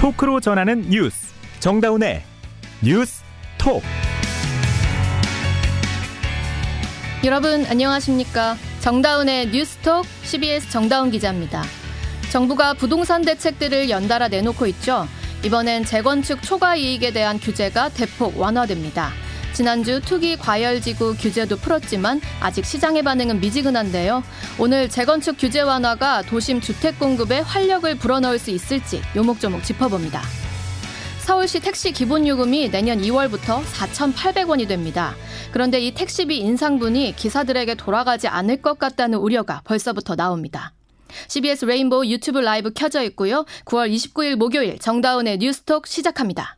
토크로 전하는 뉴스 정다운의 뉴스 톡 여러분 안녕하십니까 정다운의 뉴스 톡 CBS 정다운 기자입니다. 정부가 부동산 대책들을 연달아 내놓고 있죠. 이번엔 재건축 초과 이익에 대한 규제가 대폭 완화됩니다. 지난주 투기 과열지구 규제도 풀었지만 아직 시장의 반응은 미지근한데요. 오늘 재건축 규제 완화가 도심 주택 공급에 활력을 불어넣을 수 있을지 요목조목 짚어봅니다. 서울시 택시 기본 요금이 내년 2월부터 4,800원이 됩니다. 그런데 이 택시비 인상분이 기사들에게 돌아가지 않을 것 같다는 우려가 벌써부터 나옵니다. CBS 레인보우 유튜브 라이브 켜져 있고요. 9월 29일 목요일 정다운의 뉴스톡 시작합니다.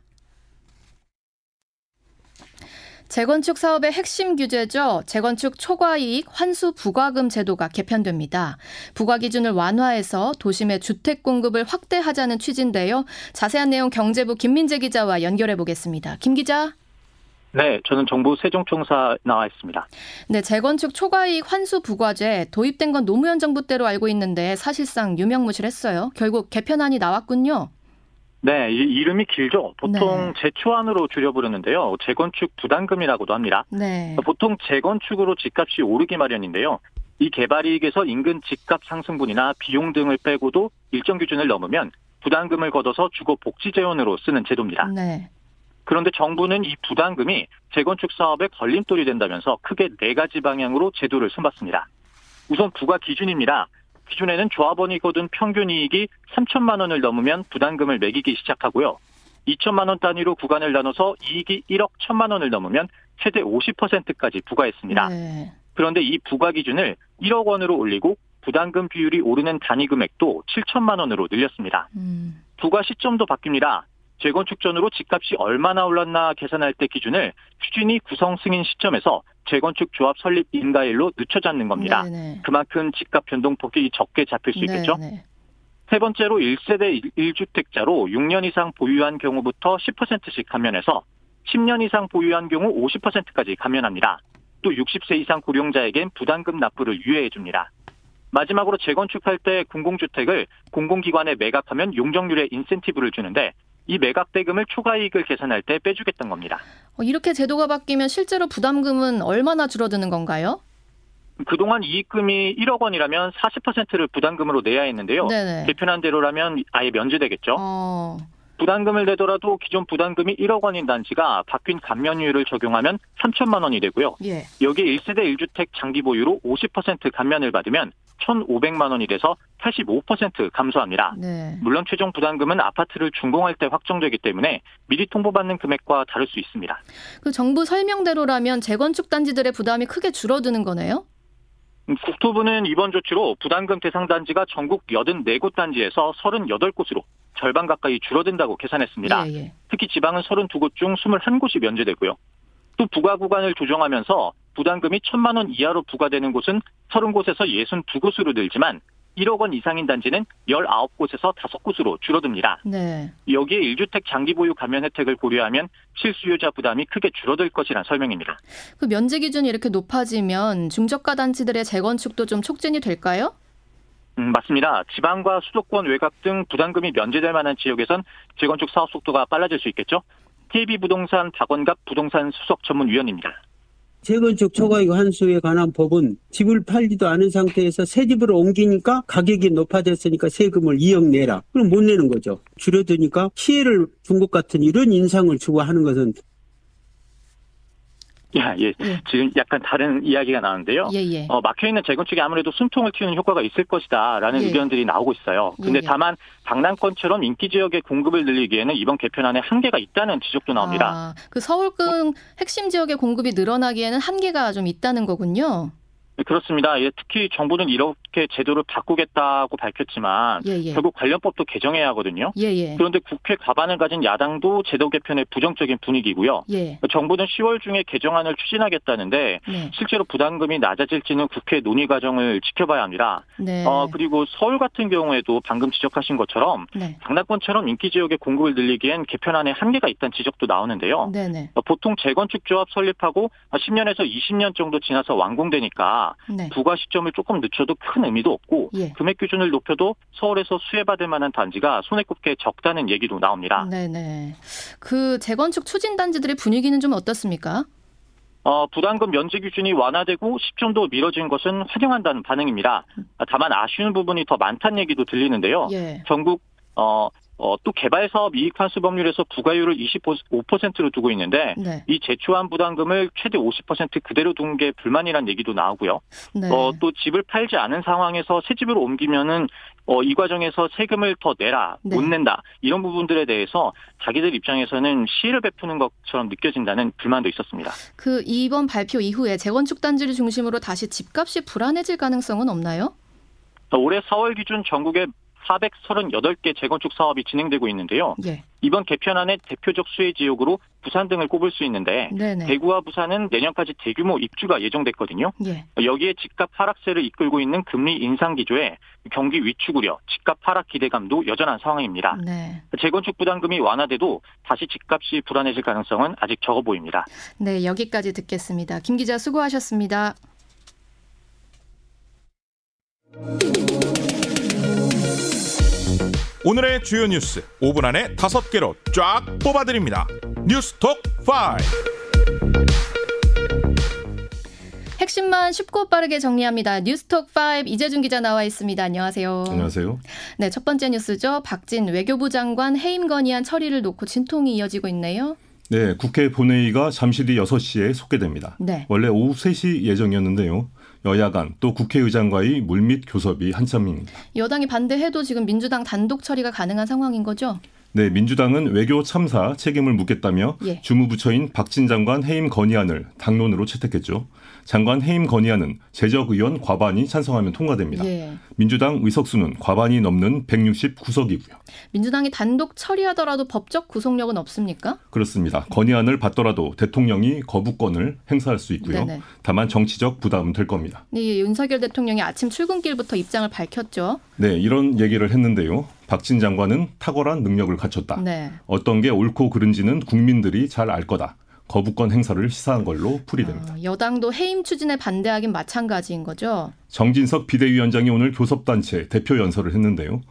재건축 사업의 핵심 규제죠. 재건축 초과 이익 환수 부과금 제도가 개편됩니다. 부과 기준을 완화해서 도심의 주택 공급을 확대하자는 취지인데요. 자세한 내용 경제부 김민재 기자와 연결해 보겠습니다. 김 기자. 네, 저는 정부 세종청사 나와 있습니다. 네, 재건축 초과이익 환수 부과제 도입된 건 노무현 정부 때로 알고 있는데 사실상 유명무실했어요. 결국 개편안이 나왔군요. 네, 이, 이름이 길죠. 보통 네. 재초안으로 줄여 부르는데요. 재건축 부담금이라고도 합니다. 네. 보통 재건축으로 집값이 오르기 마련인데요. 이 개발이익에서 인근 집값 상승분이나 비용 등을 빼고도 일정 기준을 넘으면 부담금을 걷어서 주거 복지 재원으로 쓰는 제도입니다. 네. 그런데 정부는 이 부담금이 재건축 사업에 걸림돌이 된다면서 크게 네 가지 방향으로 제도를 손봤습니다. 우선 부과 기준입니다. 기준에는 조합원이 거둔 평균 이익이 3천만 원을 넘으면 부담금을 매기기 시작하고요. 2천만 원 단위로 구간을 나눠서 이익이 1억 1천만 원을 넘으면 최대 50%까지 부과했습니다. 네. 그런데 이 부과 기준을 1억 원으로 올리고 부담금 비율이 오르는 단위 금액도 7천만 원으로 늘렸습니다. 음. 부과 시점도 바뀝니다. 재건축 전으로 집값이 얼마나 올랐나 계산할 때 기준을 추진이 구성 승인 시점에서 재건축 조합 설립 인가일로 늦춰 잡는 겁니다. 네네. 그만큼 집값 변동폭이 적게 잡힐 수 있겠죠. 네네. 세 번째로 1세대 1주택자로 6년 이상 보유한 경우부터 10%씩 감면해서 10년 이상 보유한 경우 50%까지 감면합니다. 또 60세 이상 고령자에겐 부담금 납부를 유예해 줍니다. 마지막으로 재건축할 때 공공주택을 공공기관에 매각하면 용적률의 인센티브를 주는데 이 매각 대금을 초과이익을 계산할 때 빼주겠다는 겁니다. 어, 이렇게 제도가 바뀌면 실제로 부담금은 얼마나 줄어드는 건가요? 그동안 이익금이 1억 원이라면 40%를 부담금으로 내야 했는데요. 네네. 개편한 대로라면 아예 면제되겠죠. 어, 부담금을 내더라도 기존 부담금이 1억 원인 단지가 바뀐 감면율을 적용하면 3천만 원이 되고요. 예. 여기에 1세대 1주택 장기 보유로 50% 감면을 받으면 1,500만 원이 돼서 85% 감소합니다. 네. 물론 최종 부담금은 아파트를 준공할 때 확정되기 때문에 미리 통보받는 금액과 다를 수 있습니다. 그 정부 설명대로라면 재건축 단지들의 부담이 크게 줄어드는 거네요? 음, 국토부는 이번 조치로 부담금 대상 단지가 전국 84곳 단지에서 38곳으로 절반 가까이 줄어든다고 계산했습니다. 예, 예. 특히 지방은 32곳 중 21곳이 면제되고요. 또 부과 구간을 조정하면서 부담금이 1천만 원 이하로 부과되는 곳은 30곳에서 62곳으로 늘지만 1억 원 이상인 단지는 19곳에서 5곳으로 줄어듭니다. 네. 여기에 1주택 장기 보유 감면 혜택을 고려하면 실수요자 부담이 크게 줄어들 것이란 설명입니다. 그 면제 기준이 이렇게 높아지면 중저가 단지들의 재건축도 좀 촉진이 될까요? 음, 맞습니다. 지방과 수도권 외곽 등 부담금이 면제될 만한 지역에선 재건축 사업 속도가 빨라질 수 있겠죠. KB부동산 박원갑 부동산 수석 전문위원입니다. 재건축 초과이익 환수에 관한 법은 집을 팔지도 않은 상태에서 새 집으로 옮기니까 가격이 높아졌으니까 세금을 2억 내라. 그럼 못 내는 거죠. 줄어드니까 피해를 준 것 같은 이런 인상을 주고 하는 것은 야, 예. 예. 지금 약간 다른 이야기가 나오는데요. 예, 예. 어, 막혀있는 재건축이 아무래도 숨통을 틔우는 효과가 있을 것이다라는 예. 의견들이 나오고 있어요. 근데 예, 예. 다만 방남권처럼 인기 지역의 공급을 늘리기에는 이번 개편안에 한계가 있다는 지적도 나옵니다. 아, 그 서울권 핵심 지역의 공급이 늘어나기에는 한계가 좀 있다는 거군요. 네, 그렇습니다. 예, 특히 정부는 이렇게 제도를 바꾸겠다고 밝혔지만 예, 예. 결국 관련법도 개정해야 하거든요. 예, 예. 그런데 국회 과반을 가진 야당도 제도 개편에 부정적인 분위기고요. 예. 정부는 10월 중에 개정안을 추진하겠다는데 네. 실제로 부담금이 낮아질지는 국회 논의 과정을 지켜봐야 합니다. 네. 어, 그리고 서울 같은 경우에도 방금 지적하신 것처럼 네. 강남권처럼 인기 지역의 공급을 늘리기엔 개편안에 한계가 있다는 지적도 나오는데요. 네네. 어, 보통 재건축 조합 설립하고 10년에서 20년 정도 지나서 완공되니까 네. 부과 시점을 조금 늦춰도 큰 의미도 없고 예. 금액 기준을 높여도 서울에서 수혜받을 만한 단지가 손에 꼽게 적다는 얘기도 나옵니다. 네네. 그 재건축 추진 단지들의 분위기는 좀 어떻습니까? 어, 부담금 면제 기준이 완화되고 10년도 미뤄진 것은 환영한다는 반응입니다. 다만 아쉬운 부분이 더 많다는 얘기도 들리는데요. 예. 전국 어, 어, 또 개발 사업 이익 환수 법률에서 부가율을 25%로 두고 있는데 네. 이 제초한 부담금을 최대 50% 그대로 둔 게 불만이란 얘기도 나오고요. 네. 어, 또 집을 팔지 않은 상황에서 새 집으로 옮기면은 어, 이 과정에서 세금을 더 내라, 네. 못 낸다 이런 부분들에 대해서 자기들 입장에서는 시혜를 베푸는 것처럼 느껴진다는 불만도 있었습니다. 그 이번 발표 이후에 재건축 단지를 중심으로 다시 집값이 불안해질 가능성은 없나요? 어, 올해 4월 기준 전국에 438개 재건축 사업이 진행되고 있는데요. 예. 이번 개편안의 대표적 수혜 지역으로 부산 등을 꼽을 수 있는데 네네. 대구와 부산은 내년까지 대규모 입주가 예정됐거든요. 예. 여기에 집값 하락세를 이끌고 있는 금리 인상 기조에 경기 위축 우려, 집값 하락 기대감도 여전한 상황입니다. 네. 재건축 부담금이 완화돼도 다시 집값이 불안해질 가능성은 아직 적어 보입니다. 네, 여기까지 듣겠습니다. 김 기자 수고하셨습니다. 오늘의 주요 뉴스 5분 안에 5개로 쫙 뽑아드립니다. 뉴스톡 5. 핵심만 쉽고 빠르게 정리합니다. 뉴스톡 5 이재준 기자 나와 있습니다. 안녕하세요. 안녕하세요. 네, 첫 번째 뉴스죠. 박진 외교부 장관 해임 건의안 처리를 놓고 진통이 이어지고 있네요. 네, 국회 본회의가 잠시 뒤 6시에 속개됩니다. 네. 원래 오후 3시 예정이었는데요. 여야 간 또 국회의장과의 물밑 교섭이 한참입니다. 여당이 반대해도 지금 민주당 단독 처리가 가능한 상황인 거죠? 네, 민주당은 외교 참사 책임을 묻겠다며 예. 주무부처인 박진 장관 해임 건의안을 당론으로 채택했죠. 장관 해임 건의안은 재적 의원 과반이 찬성하면 통과됩니다. 예. 민주당 의석수는 과반이 넘는 169석이고요. 민주당이 단독 처리하더라도 법적 구속력은 없습니까? 그렇습니다. 건의안을 받더라도 대통령이 거부권을 행사할 수 있고요. 네네. 다만 정치적 부담은 될 겁니다. 네, 윤석열 대통령이 아침 출근길부터 입장을 밝혔죠. 네, 이런 얘기를 했는데요. 박진 장관은 탁월한 능력을 갖췄다. 네. 어떤 게 옳고 그른지는 국민들이 잘 알 거다. 거부권 행사를 시사한 걸로 풀이됩니다. 어, 여당도 해임 추진에 반대하긴 마찬가지인 거죠. 정진석 비대위원장이 오늘 교섭단체 대표 연설을 했는데요.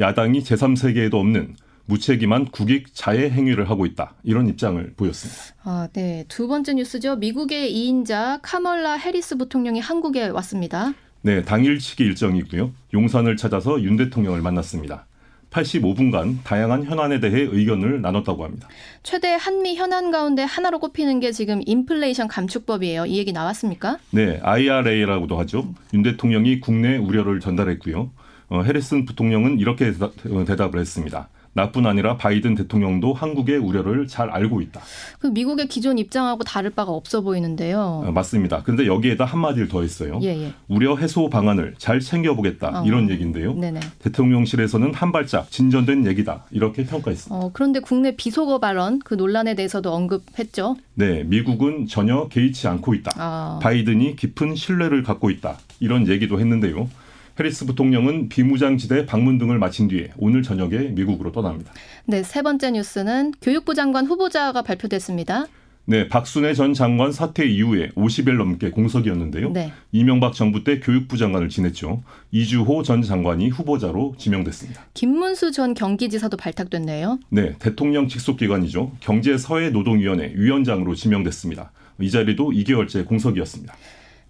야당이 제3세계에도 없는 무책임한 국익 자해 행위를 하고 있다. 이런 입장을 보였습니다. 아, 네. 두 번째 뉴스죠. 미국의 2인자 카멀라 해리스 부통령이 한국에 왔습니다. 네, 당일치기 일정이고요. 용산을 찾아서 윤 대통령을 만났습니다. 85분간 다양한 현안에 대해 의견을 나눴다고 합니다. 최대 한미 현안 가운데 하나로 꼽히는 게 지금 인플레이션 감축법이에요. 이 얘기 나왔습니까? 네, IRA라고도 하죠. 윤 대통령이 국내 우려를 전달했고요. 어, 해리슨 부통령은 이렇게 대답, 어, 대답을 했습니다. 나뿐 아니라 바이든 대통령도 한국의 우려를 잘 알고 있다. 그 미국의 기존 입장하고 다를 바가 없어 보이는데요. 어, 맞습니다. 그런데 여기에다 한마디를 더 했어요. 예, 예. 우려 해소 방안을 잘 챙겨보겠다. 어. 이런 얘기인데요. 네네. 대통령실에서는 한 발짝 진전된 얘기다. 이렇게 평가했습니다. 어, 그런데 국내 비속어 발언 그 논란에 대해서도 언급했죠. 네, 미국은 전혀 개의치 않고 있다. 아, 바이든이 깊은 신뢰를 갖고 있다. 이런 얘기도 했는데요. 해리스 부통령은 비무장지대 방문 등을 마친 뒤에 오늘 저녁에 미국으로 떠납니다. 네, 세 번째 뉴스는 교육부 장관 후보자가 발표됐습니다. 네, 박순애 전 장관 사퇴 이후에 50일 넘게 공석이었는데요. 네. 이명박 정부 때 교육부 장관을 지냈죠. 이주호 전 장관이 후보자로 지명됐습니다. 김문수 전 경기지사도 발탁됐네요. 네, 대통령 직속 기관이죠. 경제사회노동위원회 위원장으로 지명됐습니다. 이 자리도 2개월째 공석이었습니다.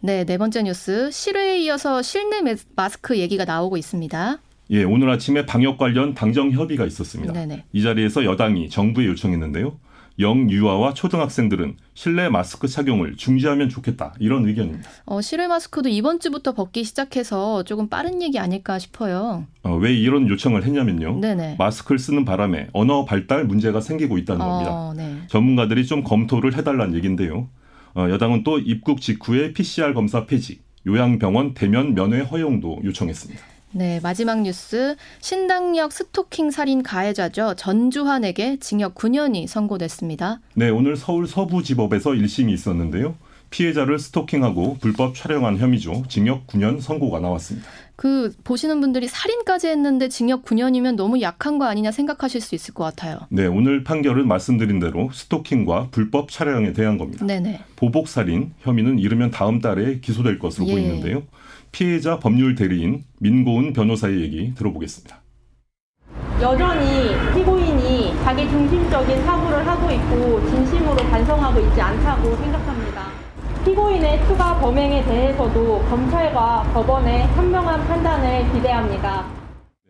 네, 네 번째 뉴스. 실외에 이어서 실내 메- 마스크 얘기가 나오고 있습니다. 예, 오늘 아침에 방역 관련 당정 협의가 있었습니다. 네네. 이 자리에서 여당이 정부에 요청했는데요. 영유아와 초등학생들은 실내 마스크 착용을 중지하면 좋겠다. 이런 의견입니다. 어, 실외 마스크도 이번 주부터 벗기 시작해서 조금 빠른 얘기 아닐까 싶어요. 어, 왜 이런 요청을 했냐면요. 네네. 마스크를 쓰는 바람에 언어 발달 문제가 생기고 있다는 겁니다. 어, 네. 전문가들이 좀 검토를 해달라는 얘기인데요. 어, 여당은 또 입국 직후에 PCR 검사 폐지, 요양병원 대면 면회 허용도 요청했습니다. 네, 마지막 뉴스. 신당역 스토킹 살인 가해자죠. 전주환에게 징역 9년이 선고됐습니다. 네, 오늘 서울 서부지법에서 1심이 있었는데요. 피해자를 스토킹하고 불법 촬영한 혐의죠. 징역 9년 선고가 나왔습니다. 그 보시는 분들이 살인까지 했는데 징역 9년이면 너무 약한 거 아니냐 생각하실 수 있을 것 같아요. 네, 오늘 판결은 말씀드린 대로 스토킹과 불법 촬영에 대한 겁니다. 네네. 보복 살인 혐의는 이르면 다음 달에 기소될 것으로 예. 보이는데요. 피해자 법률 대리인 민고은 변호사의 얘기 들어보겠습니다. 여전히 피고인이 자기 중심적인 사고를 하고 있고 진심으로 반성하고 있지 않다고 생각합니다. 피고인의 추가 범행에 대해서도 검찰과 법원의 현명한 판단을 기대합니다.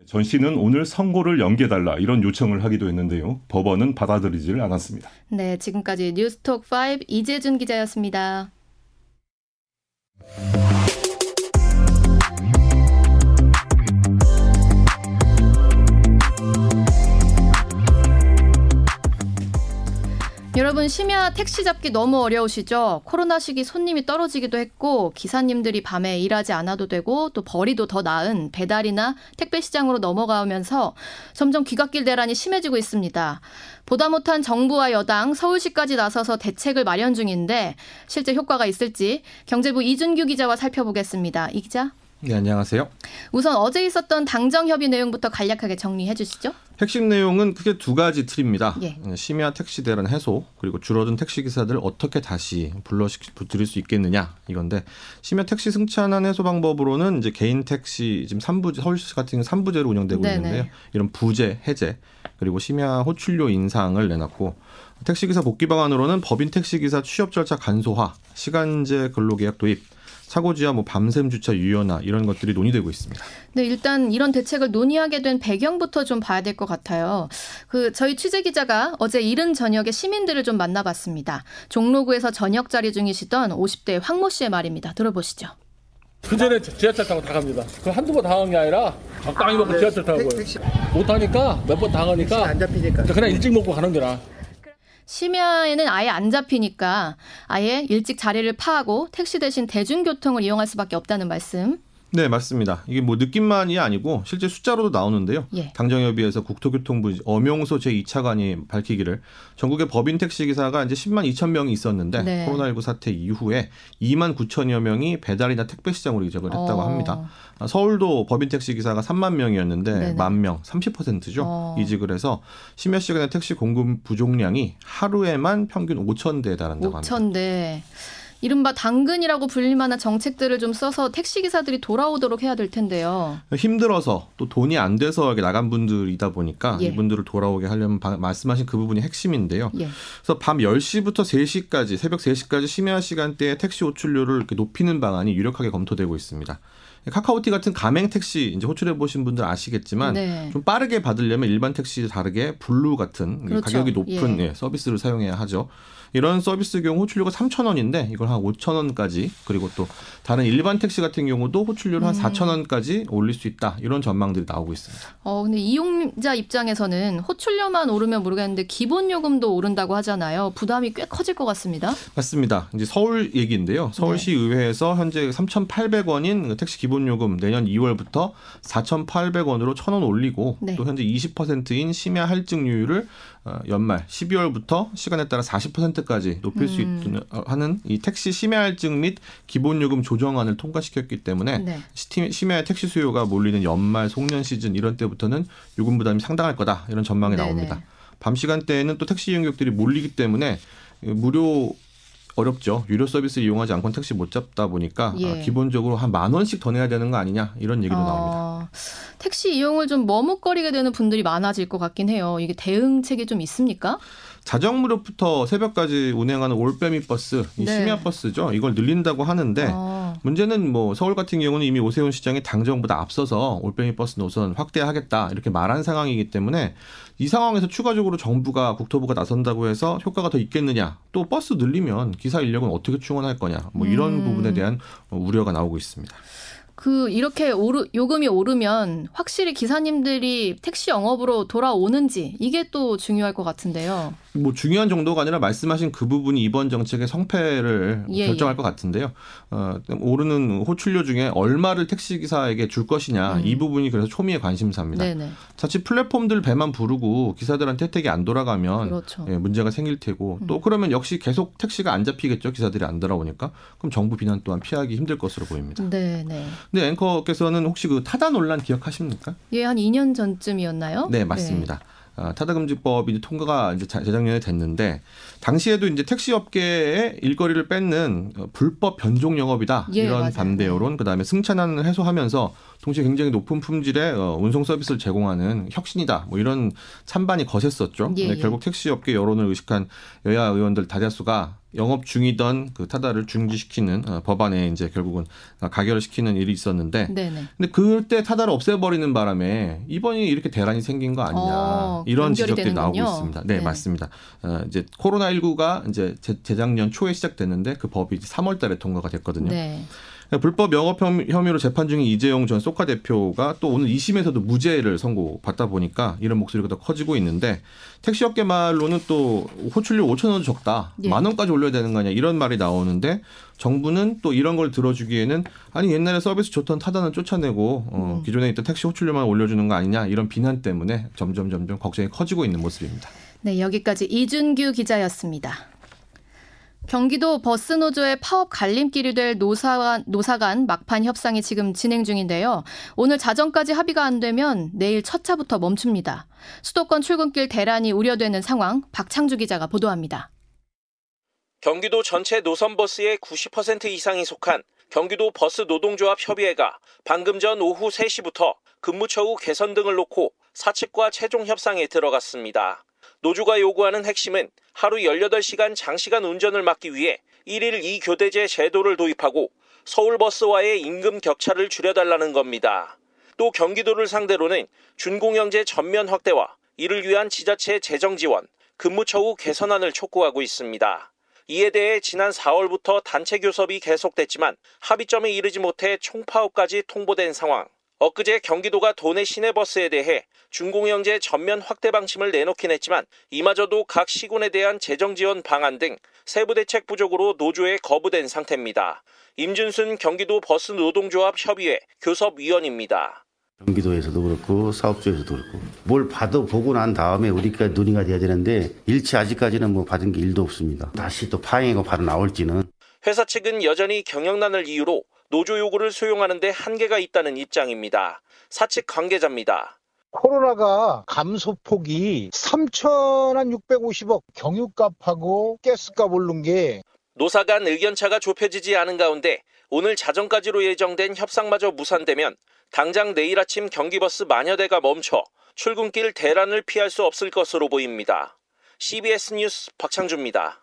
전 씨는 오늘 선고를 연기해달라 이런 요청을 하기도 했는데요. 법원은 받아들이지를 않았습니다. 네, 지금까지 뉴스톡 5 이재준 기자였습니다. 여러분 심야 택시 잡기 너무 어려우시죠? 코로나 시기 손님이 떨어지기도 했고 기사님들이 밤에 일하지 않아도 되고 또 벌이도 더 나은 배달이나 택배 시장으로 넘어가면서 점점 귀갓길 대란이 심해지고 있습니다. 보다 못한 정부와 여당, 서울시까지 나서서 대책을 마련 중인데 실제 효과가 있을지 경제부 이준규 기자와 살펴보겠습니다. 이 기자. 네, 안녕하세요. 우선 어제 있었던 당정 협의 내용부터 간략하게 정리해 주시죠. 핵심 내용은 크게 두 가지 틀입니다. 예. 심야 택시 대란 해소 그리고 줄어든 택시 기사들 어떻게 다시 불러 드릴 수 있겠느냐 이건데 심야 택시 승차난 해소 방법으로는 이제 개인 택시 지금 3부 서울시 같은 경우 3부제로 운영되고 네네. 있는데요. 이런 부제 해제 그리고 심야 호출료 인상을 내놨고 택시기사 복귀 방안으로는 법인 택시기사 취업 절차 간소화, 시간제 근로계약 도입, 사고지와 뭐 밤샘 주차 유연화 이런 것들이 논의되고 있습니다. 네, 일단 이런 대책을 논의하게 된 배경부터 좀 봐야 될 것 같아요. 그 저희 취재 기자가 어제 이른 저녁에 시민들을 좀 만나봤습니다. 종로구에서 저녁 자리 중이시던 50대 황모 씨의 말입니다. 들어보시죠. 그 전에 지하철 타고 다 갑니다. 그 한두 번 당한 게 아니라 적당히 먹고 지하철 타고 못 타니까 몇 번 당하니까 안 잡히니까 그냥 일찍 먹고 가는 거라. 심야에는 아예 안 잡히니까 아예 일찍 자리를 파하고 택시 대신 대중교통을 이용할 수밖에 없다는 말씀. 네, 맞습니다. 이게 뭐 느낌만이 아니고 실제 숫자로도 나오는데요. 예. 당정협의회에서 국토교통부 엄용소 제2차관이 밝히기를 전국의 법인 택시 기사가 이제 10만 2천 명이 있었는데 네. 코로나19 사태 이후에 2만 9천여 명이 배달이나 택배 시장으로 이적을 했다고 어. 합니다. 아, 서울도 법인 택시 기사가 3만 명이었는데 네네. 만 명, 30%죠. 어. 이직을 해서 심야 시간에 택시 공급 부족량이 하루에만 평균 5천 대에 달한다고 합니다. 5천 대. 이른바 당근이라고 불릴 만한 정책들을 좀 써서 택시 기사들이 돌아오도록 해야 될 텐데요. 힘들어서 또 돈이 안 돼서 나간 분들이다 보니까 예. 이분들을 돌아오게 하려면 바- 말씀하신 그 부분이 핵심인데요. 예. 그래서 밤 10시부터 3시까지 새벽 3시까지 심야 시간대에 택시 호출료를 이렇게 높이는 방안이 유력하게 검토되고 있습니다. 카카오티 같은 가맹 택시 이제 호출해 보신 분들 아시겠지만 네. 좀 빠르게 받으려면 일반 택시 다르게 블루 같은 그렇죠. 가격이 높은 예. 예, 서비스를 사용해야 하죠. 이런 서비스 경우 호출료가 3,000원인데 이걸 한 5,000원까지 그리고 또 다른 일반 택시 같은 경우도 호출료를 한 음. 4,000원까지 올릴 수 있다. 이런 전망들이 나오고 있습니다. 어, 근데 이용자 입장에서는 호출료만 오르면 모르겠는데 기본 요금도 오른다고 하잖아요. 부담이 꽤 커질 것 같습니다. 맞습니다. 이제 서울 얘기인데요. 서울시 네. 의회에서 현재 3,800원인 택시 기본 요금 내년 2월부터 4,800원으로 1,000원 올리고 네. 또 현재 20%인 심야 어, 연말 12월부터 시간에 따라 40%까지 높일 수 음. 있도록 하는 이 택시 심야 할증 및 기본 요금 조정안을 통과시켰기 때문에 네. 심야 택시 수요가 몰리는 연말 송년 시즌 이런 때부터는 요금 부담이 상당할 거다 이런 전망이 네네. 나옵니다. 밤 시간대에는 또 택시 이용객들이 몰리기 때문에 무료 어렵죠. 유료 서비스 이용하지 않고는 택시 못 잡다 보니까 예. 아, 기본적으로 한 만 원씩 더 내야 되는 거 아니냐 이런 얘기도 나옵니다. 어, 택시 이용을 좀 머뭇거리게 되는 분들이 많아질 것 같긴 해요. 이게 대응책이 좀 있습니까? 자정 무렵부터 새벽까지 운행하는 올빼미 버스, 이 네. 심야 버스죠. 이걸 늘린다고 하는데 어, 문제는 뭐 서울 같은 경우는 이미 오세훈 시장이 당정보다 앞서서 올빼미 버스 노선 확대하겠다 이렇게 말한 상황이기 때문에 이 상황에서 추가적으로 정부가 국토부가 나선다고 해서 효과가 더 있겠느냐 또 버스 늘리면 기사 인력은 어떻게 충원할 거냐 뭐 이런 음. 부분에 대한 우려가 나오고 있습니다. 그 이렇게 오르, 요금이 오르면 확실히 기사님들이 택시 영업으로 돌아오는지 이게 또 중요할 것 같은데요. 뭐 중요한 정도가 아니라 말씀하신 그 부분이 이번 정책의 성패를 예, 결정할 예. 것 같은데요. 어, 오르는 호출료 중에 얼마를 택시 기사에게 줄 것이냐 음. 이 부분이 그래서 초미의 관심사입니다. 네네. 자칫 플랫폼들 배만 부르고 기사들한테 혜택이 안 돌아가면 그렇죠. 예, 문제가 생길 테고 또 음. 그러면 역시 계속 택시가 안 잡히겠죠. 기사들이 안 돌아오니까 그럼 정부 비난 또한 피하기 힘들 것으로 보입니다. 네네. 근데 앵커께서는 혹시 그 타다 논란 기억하십니까? 예, 한 2년 전쯤이었나요? 네, 맞습니다. 아, 타다금지법이 이제 통과가 이제 자- 재작년에 됐는데 당시에도 이제 택시 업계의 일거리를 뺏는 어, 불법 변종 영업이다 예, 이런 맞아요. 반대 여론 그다음에 승차난을 해소하면서 동시에 굉장히 높은 품질의 어, 운송 서비스를 제공하는 혁신이다 뭐 이런 찬반이 거셌었죠. 예, 근데 예. 결국 택시 업계 여론을 의식한 여야 의원들 다자수가 영업 중이던 그 타다를 중지시키는 어, 법안에 이제 결국은 가결을 시키는 일이 있었는데 네네. 근데 그때 타다를 없애버리는 바람에 이번이 이렇게 대란이 생긴 거 아니냐 어, 이런 지적들이 나오고 되는군요. 있습니다. 네, 네. 맞습니다. 어, 이제 코로나 19가 이제 재, 재작년 초에 시작됐는데 그 법이 3월달에 통과가 됐거든요. 네. 불법 영업 혐- 혐의로 재판 중인 이재용 전 소카 대표가 또 오늘 2심에서도 무죄를 선고받다 보니까 이런 목소리가 더 커지고 있는데 택시업계 말로는 또 호출료 5천 원도 적다. 예. 만 원까지 올려야 되는 거 아니야. 이런 말이 나오는데 정부는 또 이런 걸 들어주기에는 아니 옛날에 서비스 좋던 타다는 쫓아내고 어, 음. 기존에 있던 택시 호출료만 올려주는 거 아니냐 이런 비난 때문에 점점 점점 걱정이 커지고 있는 모습입니다. 네, 여기까지 이준규 기자였습니다. 경기도 버스 노조의 파업 갈림길이 될 노사, 노사 간 막판 협상이 지금 진행 중인데요. 오늘 자정까지 합의가 안 되면 내일 첫 차부터 멈춥니다. 수도권 출근길 대란이 우려되는 상황 박창주 기자가 보도합니다. 경기도 전체 노선버스의 90% 이상이 속한 경기도 버스 노동조합 협의회가 방금 전 오후 3시부터 근무처우 개선 등을 놓고 사측과 최종 협상에 들어갔습니다. 노조가 요구하는 핵심은 하루 18시간 장시간 운전을 막기 위해 1일 2교대제 제도를 도입하고 서울버스와의 임금 격차를 줄여달라는 겁니다. 또 경기도를 상대로는 준공영제 전면 확대와 이를 위한 지자체 재정 지원, 근무 처우 개선안을 촉구하고 있습니다. 이에 대해 지난 4월부터 단체 교섭이 계속됐지만 합의점에 이르지 못해 총파업까지 통보된 상황. 엊그제 경기도가 도내 시내버스에 대해 준공영제 전면 확대 방침을 내놓긴 했지만 이마저도 각 시군에 대한 재정 지원 방안 등 세부 대책 부족으로 노조에 거부된 상태입니다. 임준순 경기도 버스 노동조합 협의회 교섭위원입니다. 경기도에서도 그렇고 사업주에서도 그렇고 뭘 봐도 보고 난 다음에 우리가 논의가 돼야 되는데 일치 아직까지는 뭐 받은 게 일도 없습니다. 다시 또 파행하고 바로 나올지는 회사 측은 여전히 경영난을 이유로 노조 요구를 수용하는데 한계가 있다는 입장입니다. 사측 관계자입니다. 코로나가 감소폭이 3,650억 경유값하고 가스값 오른 게 노사 간 의견차가 좁혀지지 않은 가운데 오늘 자정까지로 예정된 협상마저 무산되면 당장 내일 아침 경기버스 만여 대가 멈춰 출근길 대란을 피할 수 없을 것으로 보입니다. CBS 뉴스 박창주입니다.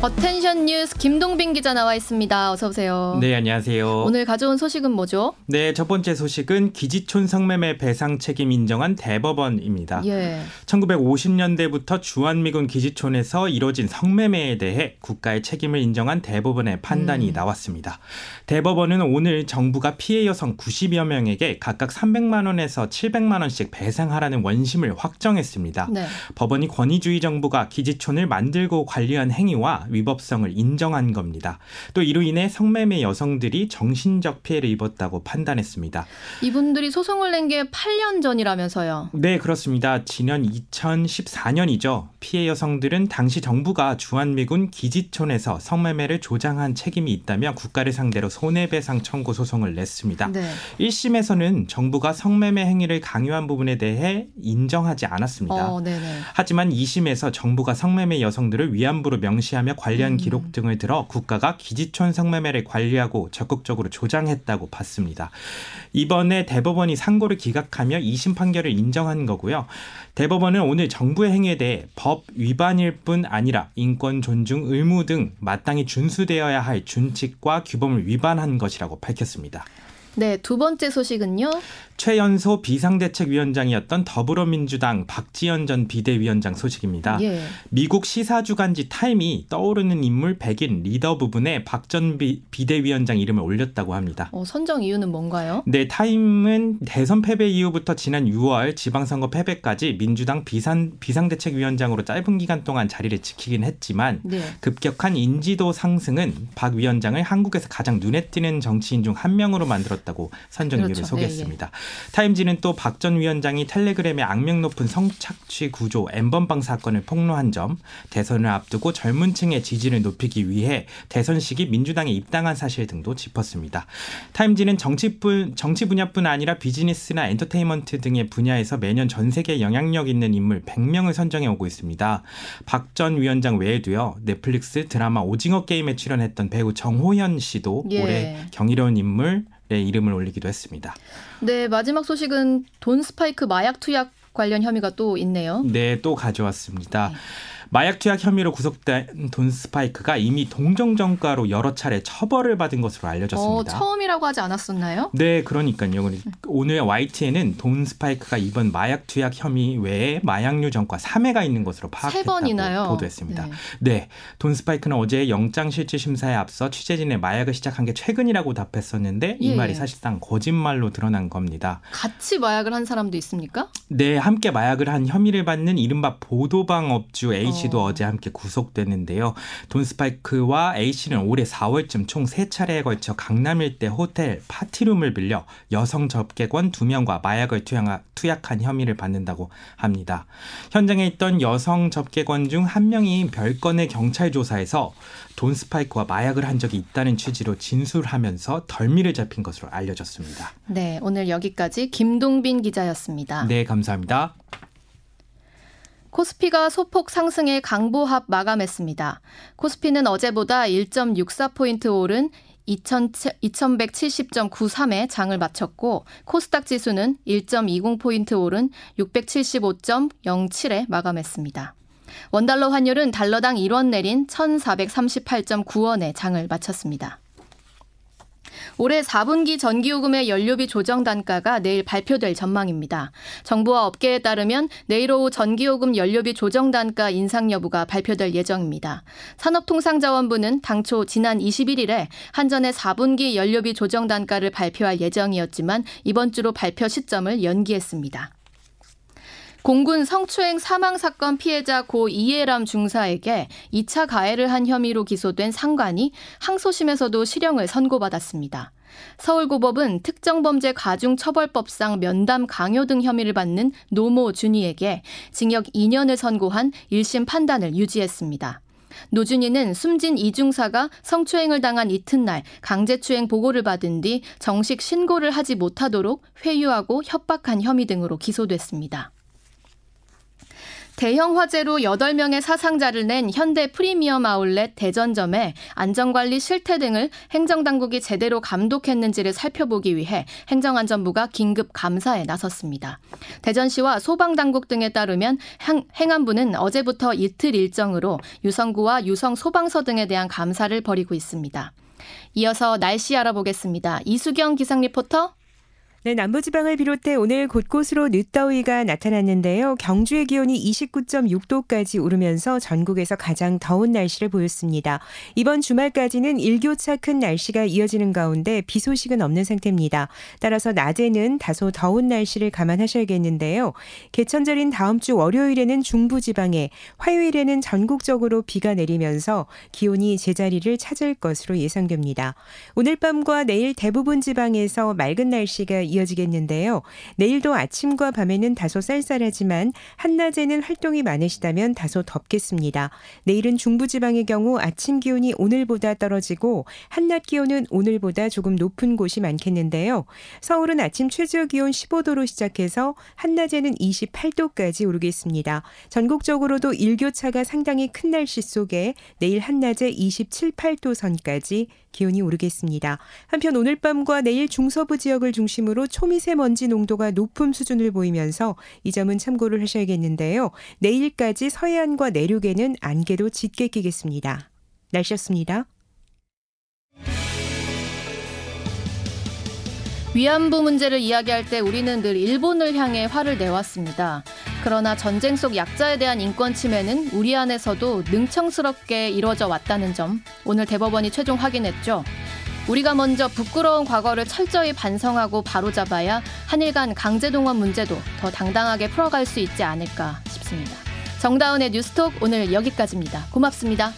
Attention 뉴스 김동빈 기자 나와 있습니다. 어서 오세요. 네, 안녕하세요. 오늘 가져온 소식은 뭐죠? 네, 첫 번째 소식은 기지촌 성매매 배상 책임 인정한 대법원입니다. 예. 1950년대부터 주한미군 기지촌에서 이뤄진 성매매에 대해 국가의 책임을 인정한 대법원의 판단이 음. 나왔습니다. 대법원은 오늘 정부가 피해 여성 90여 명에게 각각 300만 원에서 700만 원씩 배상하라는 원심을 확정했습니다. 네. 법원이 권위주의 정부가 기지촌을 만들고 관리한 행위와 위법성을 인정한 겁니다. 또 이로 인해 성매매 여성들이 정신적 피해를 입었다고 판단했습니다. 이분들이 소송을 낸 게 8년 전이라면서요. 네, 그렇습니다. 지난 2014년이죠. 피해 여성들은 당시 정부가 주한미군 기지촌에서 성매매를 조장한 책임이 있다며 국가를 상대로 손해배상 청구 소송을 냈습니다. 네. 1심에서는 정부가 성매매 행위를 강요한 부분에 대해 인정하지 않았습니다. 어. 하지만 2심에서 정부가 성매매 여성들을 위안부로 명시하며 관련 음. 기록 등을 들어 국가가 기지촌 성매매를 관리하고 적극적으로 조장했다고 봤습니다. 이번에 대법원이 상고를 기각하며 2심 판결을 인정한 거고요. 대법원은 오늘 정부의 행위에 대해 법 위반일 뿐 아니라 인권 존중 의무 등 마땅히 준수되어야 할 준칙과 규범을 위반한 것이라고 밝혔습니다. 네, 두 번째 소식은요. 최연소 비상대책위원장이었던 더불어민주당 박지원 전 비대위원장 소식입니다. 예. 미국 시사주간지 타임이 떠오르는 인물 100인 리더 부분에 박 전 비대위원장 이름을 올렸다고 합니다. 어, 선정 이유는 뭔가요? 네, 타임은 대선 패배 이후부터 지난 6월 지방선거 패배까지 민주당 비상, 비상대책위원장으로 짧은 기간 동안 자리를 지키긴 했지만 네. 급격한 인지도 상승은 박 위원장을 한국에서 가장 눈에 띄는 정치인 중 한 명으로 만들었다고 선정 이유를 그렇죠. 소개했습니다. 네, 예. 타임지는 또 박 전 위원장이 텔레그램의 악명 높은 성착취 구조 엠번방 사건을 폭로한 점, 대선을 앞두고 젊은 층의 지지를 높이기 위해 대선 시기 민주당에 입당한 사실 등도 짚었습니다. 타임지는 정치뿐 정치 분야뿐 아니라 비즈니스나 엔터테인먼트 등의 분야에서 매년 전 세계 영향력 있는 인물 100명을 선정해 오고 있습니다. 박 전 위원장 외에도요. 넷플릭스 드라마 오징어 게임에 출연했던 배우 정호연 씨도 예. 올해 경이로운 인물에 이름을 올리기도 했습니다. 네, 마지막 소식은 돈 스파이크 마약 투약 관련 혐의가 또 있네요. 네, 또 가져왔습니다. 마약 투약 혐의로 구속된 돈 스파이크가 이미 동정정가로 여러 차례 처벌을 받은 것으로 어, 알려졌습니다. 처음이라고 하지 않았었나요? 네, 그러니까요. 오늘 YTN은 돈 스파이크가 이번 마약 투약 혐의 외에 마약류 전과 3회가 있는 것으로 세 파악했다고? 보도했습니다. 네. 네. 돈 스파이크는 어제 영장 실질 심사에 앞서 취재진의 마약을 시작한 게 최근이라고 답했었는데 이 예, 말이 예. 사실상 거짓말로 드러난 겁니다. 같이 마약을 한 사람도 있습니까? 네, 함께 마약을 한 혐의를 받는 이른바 보도방 업주 A 씨도 어. 어. 제 함께 구속됐는데요. 돈 스파이크와 A 씨는 올해 4월쯤 총세 차례에 걸쳐 강남 일대 호텔 파티룸을 빌려 여성 접객원 2명과 마약을 투약, 투약한 혐의를 받는다고 합니다. 현장에 있던 여성 접객원 중 한 명이 별건의 경찰 조사에서 돈 스파이크와 마약을 한 적이 있다는 취지로 진술하면서 덜미를 잡힌 것으로 알려졌습니다. 네, 오늘 여기까지 김동빈 기자였습니다. 네, 감사합니다. 코스피가 소폭 상승해 강보합 마감했습니다. 코스피는 어제보다 1.64포인트 오른 2170.93에 장을 마쳤고 코스닥 지수는 1.20포인트 오른 675.07에 마감했습니다. 원달러 환율은 달러당 1원 내린 1438.9원에 장을 마쳤습니다. 올해 4분기 전기요금의 연료비 조정 단가가 내일 발표될 전망입니다. 정부와 업계에 따르면 내일 오후 전기요금 연료비 조정 단가 인상 여부가 발표될 예정입니다. 산업통상자원부는 당초 지난 21일에 한전의 4분기 연료비 조정 단가를 발표할 예정이었지만 이번 주로 발표 시점을 연기했습니다. 공군 성추행 사망 사건 피해자 고 이해람 중사에게 2차 가해를 한 혐의로 기소된 상관이 항소심에서도 실형을 선고받았습니다. 서울고법은 특정범죄 가중처벌법상 면담 강요 등 혐의를 받는 노모 준이에게 징역 2년을 선고한 1심 판단을 유지했습니다. 노준이는 숨진 이중사가 성추행을 당한 이튿날 강제추행 보고를 받은 뒤 정식 신고를 하지 못하도록 회유하고 협박한 혐의 등으로 기소됐습니다. 대형 화재로 8명의 사상자를 낸 현대 프리미엄 아울렛 대전점의 안전관리 실태 등을 행정당국이 제대로 감독했는지를 살펴보기 위해 행정안전부가 긴급 감사에 나섰습니다. 대전시와 소방당국 등에 따르면 행안부는 어제부터 이틀 일정으로 유성구와 유성 소방서 등에 대한 감사를 벌이고 있습니다. 이어서 날씨 알아보겠습니다. 이수경 기상 리포터. 네, 남부지방을 비롯해 오늘 곳곳으로 늦더위가 나타났는데요. 경주의 기온이 29.6도까지 오르면서 전국에서 가장 더운 날씨를 보였습니다. 이번 주말까지는 일교차 큰 날씨가 이어지는 가운데 비 소식은 없는 상태입니다. 따라서 낮에는 다소 더운 날씨를 감안하셔야겠는데요. 개천절인 다음 주 월요일에는 중부지방에, 화요일에는 전국적으로 비가 내리면서 기온이 제자리를 찾을 것으로 예상됩니다. 오늘 밤과 내일 대부분 지방에서 맑은 날씨가 이어지겠는데요. 내일도 아침과 밤에는 다소 쌀쌀하지만 한낮에는 활동이 많으시다면 다소 덥겠습니다. 내일은 중부지방의 경우 아침 기온이 오늘보다 떨어지고 한낮 기온은 오늘보다 조금 높은 곳이 많겠는데요. 서울은 아침 최저 기온 15도로 시작해서 한낮에는 28도까지 오르겠습니다. 전국적으로도 일교차가 상당히 큰 날씨 속에 내일 한낮에 27, 8도 선까지 기온이 오르겠습니다. 한편 오늘 밤과 내일 중서부 지역을 중심 으로 초미세먼지 농도가 높은 수준을 보이면서 이 점은 참고를 하셔야겠는데요. 내일까지 서해안과 내륙에는 안개도 짙게 끼겠습니다. 날씨였습니다. 위안부 문제를 이야기할 때 우리는 늘 일본을 향해 화를 내왔습니다. 그러나 전쟁 속 약자에 대한 인권 침해는 우리 안에서도 능청스럽게 이루어져 왔다는 점 오늘 대법원이 최종 확인했죠. 우리가 먼저 부끄러운 과거를 철저히 반성하고 바로잡아야 한일 간 강제동원 문제도 더 당당하게 풀어갈 수 있지 않을까 싶습니다. 정다운의 뉴스톡 오늘 여기까지입니다. 고맙습니다.